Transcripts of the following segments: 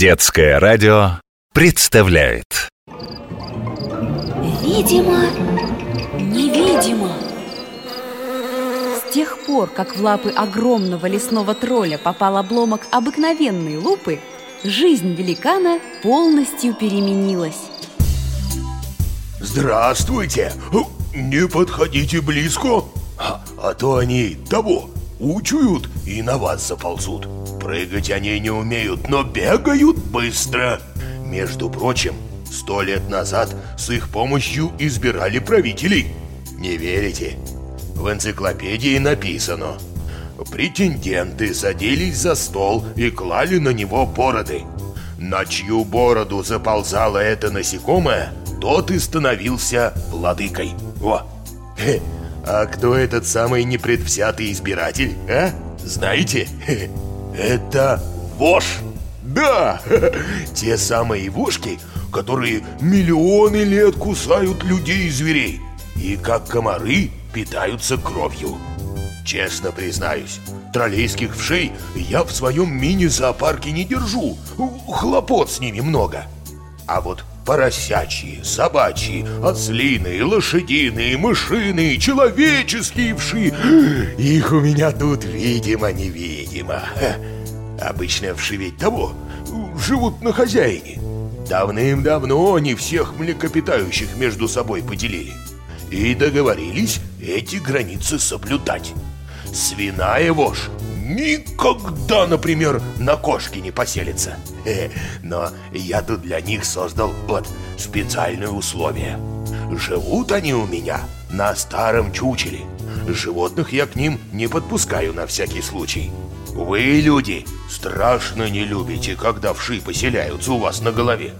Детское радио представляет. Видимо, невидимо. С тех пор, как в лапы огромного лесного тролля попал обломок обыкновенной лупы Жизнь великана полностью переменилась. Здравствуйте! Не подходите близко, а, а то они того учуют и на вас заползут. Прыгать они не умеют, но бегают быстро. Между прочим, сто лет назад с их помощью избирали правителей. Не верите? В энциклопедии написано. Претенденты садились за стол и клали на него бороды. На чью бороду заползало это насекомое, тот и становился владыкой. О! А кто этот самый непредвзятый избиратель, а? Знаете? Это вож! Да! Те самые вошки, которые миллионы лет кусают людей и зверей И как комары питаются кровью Честно признаюсь, троллейских вшей я в своем мини-зоопарке не держу Хлопот с ними много А вот поросячьи, собачьи, ослиные, лошадиные, мышиные, человеческие вши. Их у меня тут видимо-невидимо. Обычно вши ведь того живут на хозяине. Давным-давно они всех млекопитающих между собой поделили. И договорились эти границы соблюдать. Свиная вошь никогда, например, на кошке не поселится. Но я тут для них создал вот специальные условия. Живут они у меня на старом чучеле. Животных я к ним не подпускаю на всякий случай. Вы, люди, страшно не любите, когда вши поселяются у вас на голове.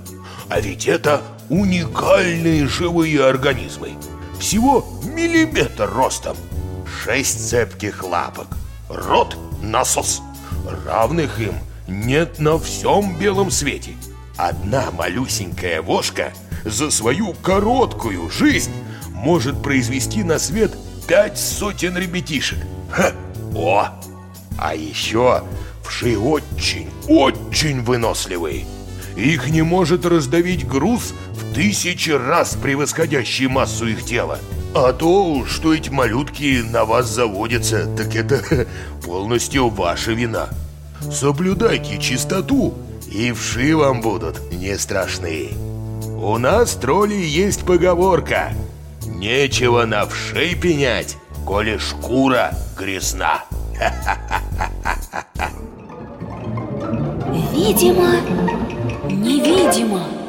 А ведь это уникальные живые организмы. Всего миллиметр ростом. Шесть цепких лапок. Рот насос. Равных им нет на всем белом свете. Одна малюсенькая вошка за свою короткую жизнь может произвести на свет пять сотен ребятишек. Ха! О! А еще вши очень, очень выносливые. Их не может раздавить груз в тысячи раз превосходящий массу их тела. А то, что эти малютки на вас заводятся, так это полностью ваша вина. Соблюдайте чистоту, и вши вам будут не страшны. У нас, тролли, есть поговорка. Нечего на вшей пенять, коли шкура грязна. Видимо, Невидимо.